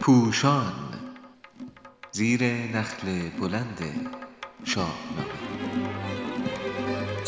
پوشان زیر نخل بلند شاهنامه.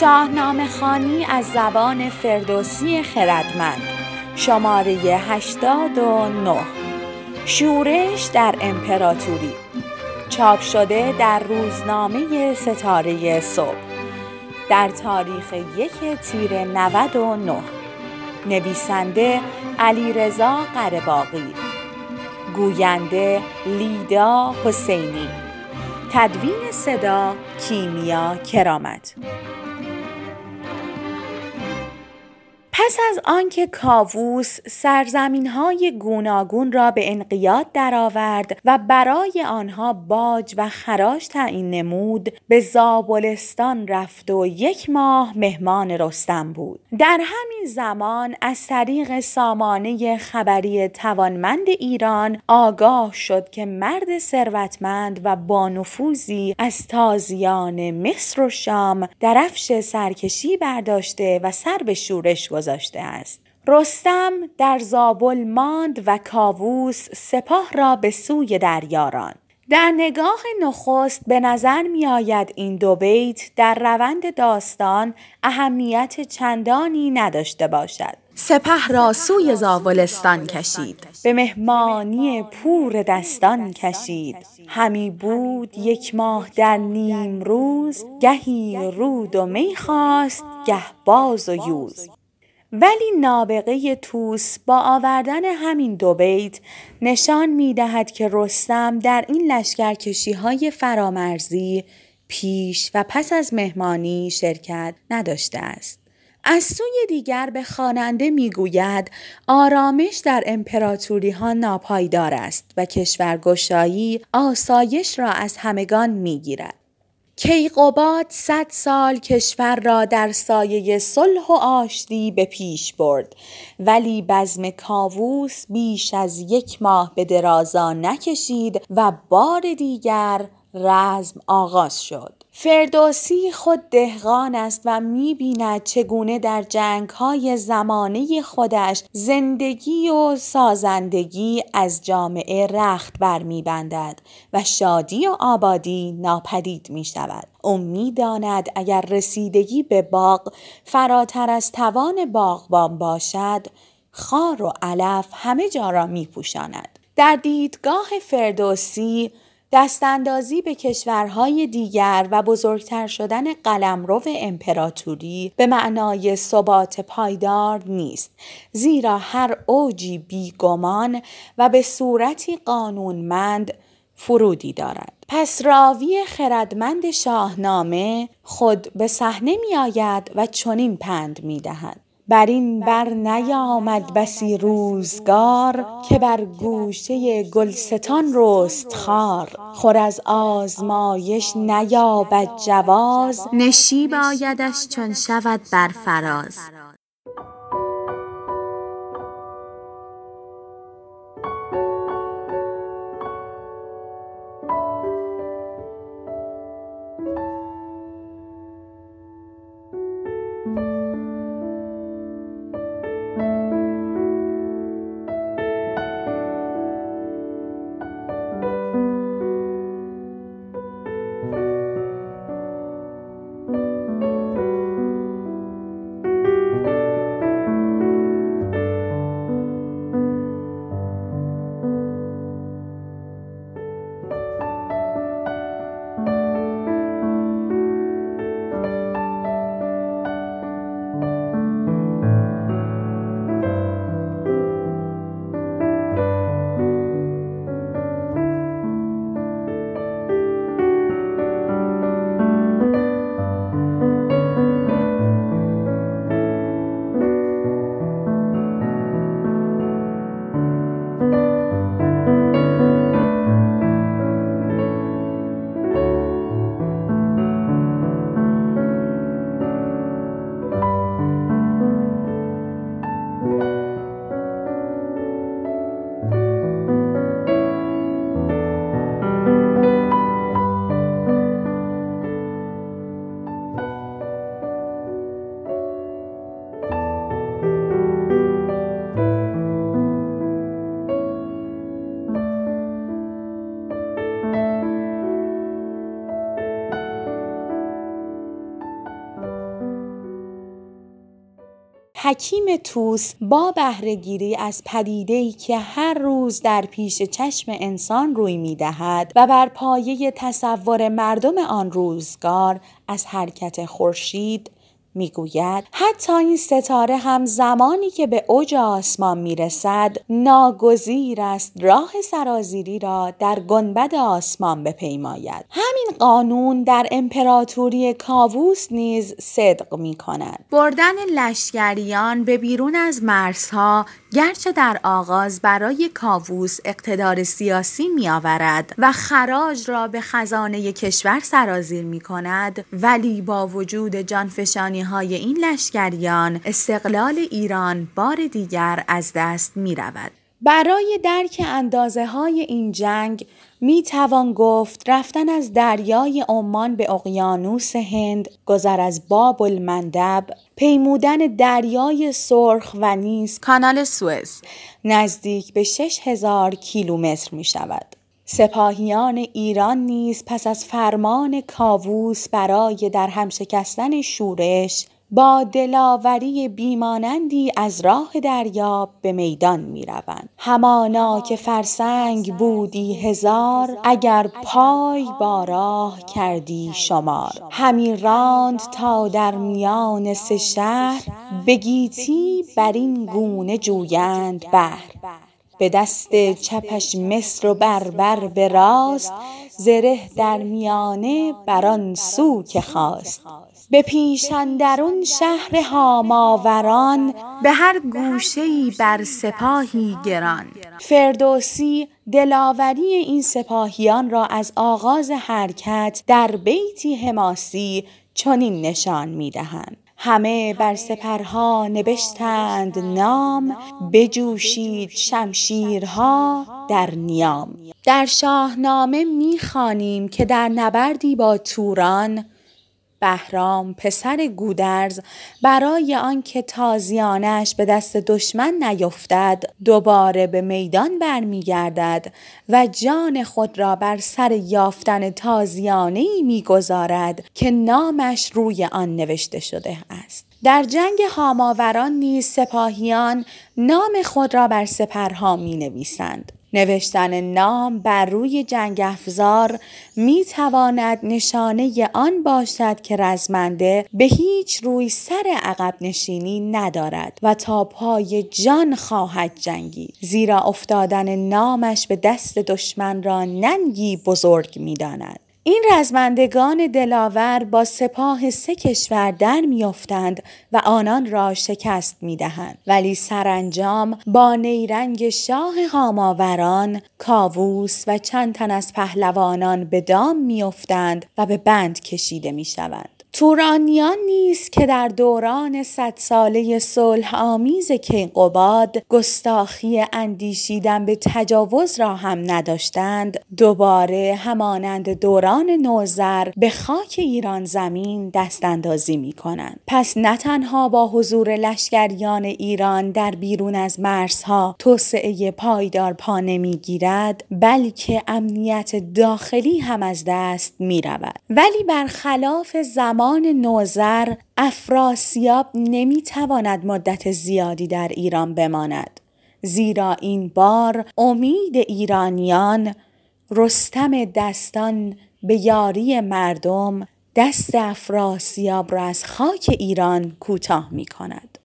شاهنامه خوانی از زبان فردوسی خردمند. شماره 89 شورش در امپراتوری. چاپ شده در روزنامه ستاره صبح. در تاریخ یک تیر 99 نویسنده علیرضا قره‌باغی گوینده لیدا حسینی. تدوین صدا کیمیا کرامت. پس از آنکه کاووس سرزمین‌های گوناگون را به انقیاد درآورد و برای آنها باج و خراج تعیین نمود به زابلستان رفت و یک ماه مهمان رستم بود. در همین زمان از طریق سامانه خبری توانمند ایران آگاه شد که مرد ثروتمند و بانفوذی از تازیان مصر و شام درفش سرکشی برداشته و سر به شورش گذاشته. است. رستم در زابل ماند و کاووس سپاه را به سوی دریا راند. در نگاه نخست به نظر می آید این دو بیت در روند داستان اهمیت چندانی نداشته باشد. سپه را سوی زاولستان کشید به مهمانی پور دستان کشید همی بود یک ماه در نیم روز گهی رود و می خواست گه باز و یوز ولی نابغه توس با آوردن همین دو بیت نشان می دهد که رستم در این های فرامرزی پیش و پس از مهمانی شرکت نداشته است. از سوی دیگر به خواننده می‌گوید آرامش در امپراتوری ها ناپایدار است و کشورگشایی آسایش را از همگان می‌گیرد. کیقوباد صد سال کشور را در سایه صلح و آشتی به پیش برد ولی بزم کاووس بیش از یک ماه به درازا نکشید و بار دیگر رزم آغاز شد. فردوسی خود دهقان است و می‌بیند چگونه در جنگ‌های زمانه خودش زندگی و سازندگی از جامعه رخت برمی‌بندد و شادی و آبادی ناپدید می‌شود. او می‌داند اگر رسیدگی به باغ فراتر از توان باغبان باشد، خار و علف همه جا را می‌پوشاند. در دیدگاه فردوسی دستاندازی به کشورهای دیگر و بزرگتر شدن قلمرو امپراتوری به معنای ثبات پایدار نیست زیرا هر اوجی بیگمان و به صورتی قانونمند فرودی دارد. پس راوی خردمند شاهنامه خود به صحنه می آید و چنین پند می دهد بر این بر نیامد بسی روزگار که بر گوشه گلستان رست خار. خور از آزمایش نیابد جواز نشیب آیدش چون شود بر فراز حکیم توس با بهرهگیری از پدیده‌ای که هر روز در پیش چشم انسان روی می‌دهد و بر پایه تصور مردم آن روزگار از حرکت خورشید می‌گوید حتی این ستاره هم زمانی که به اوج آسمان می‌رسد ناگزیر است راه سرازیری را در گنبد آسمان بپیماید. همین قانون در امپراتوری کاووس نیز صدق می کند بردن لشکریان به بیرون از مرزها گرچه در آغاز برای کاووس اقتدار سیاسی می آورد و خراج را به خزانه کشور سرازیر می کند ولی با وجود جانفشانی های این لشکریان استقلال ایران بار دیگر از دست می رود. برای درک اندازه های این جنگ می توان گفت رفتن از دریای عمان به اقیانوس هند، گذر از باب المندب، پیمودن دریای سرخ و نیز کانال سوئز نزدیک به 6000 کیلومتر می شود. سپاهیان ایران نیز پس از فرمان کاووس برای در هم شکستن شورش با دلاوری بیمانندی از راه دریا به میدان می روند. همانا که فرسنگ بودی هزار اگر پای با راه کردی شمار. همی راند تا در میان سه شهر. بگیتی بر این گونه جویند بهر به دست چپش مصر و بربر به راست زره در میانه بر آن سو که خواست. به پیش اندرون شهر هاماوران به هر گوشهای بر سپاهی گران فردوسی دلاوری این سپاهیان را از آغاز حرکت در بیتی حماسی چنین نشان می‌دهند. همه بر سپرها نبشتند نام بجوشید شمشیرها در نیام. در شاهنامه می‌خوانیم که در نبردی با توران بهرام پسر گودرز برای آنکه تازیانش به دست دشمن نیفتد دوباره به میدان برمیگردد و جان خود را بر سر یافتن تازیانه ای می‌گذارد که نامش روی آن نوشته شده است در جنگ هاماوران نیز سپاهیان نام خود را بر سپرها می نویسند. نوشتن نام بر روی جنگ افزار می تواند نشانه آن باشد که رزمنده به هیچ روی سر عقب نشینی ندارد و تا پای جان خواهد جنگی زیرا افتادن نامش به دست دشمن را ننگی بزرگ می داند. این رزمندگان دلاور با سپاه سه کشور در میافتند و آنان را شکست می‌دهند. ولی سرانجام با نیرنگ شاه هاماوران کاووس و چند تن از پهلوانان به دام میافتند و به بند کشیده می‌شوند. تورانیان نیز که در دوران صد ساله صلح آمیز کیقوباد گستاخی اندیشیدن به تجاوز را هم نداشتند دوباره همانند دوران نوزر به خاک ایران زمین دست اندازی می کنند. پس نه تنها با حضور لشکریان ایران در بیرون از مرزها توسعه پایدار پا نمی‌گیرد بلکه امنیت داخلی هم از دست می رود. ولی برخلاف زمان زمان نوزر افراسیاب نمی‌تواند مدت زیادی در ایران بماند زیرا این بار امید ایرانیان رستم دستان به یاری مردم دست افراسیاب را از خاک ایران کوتاه می کند.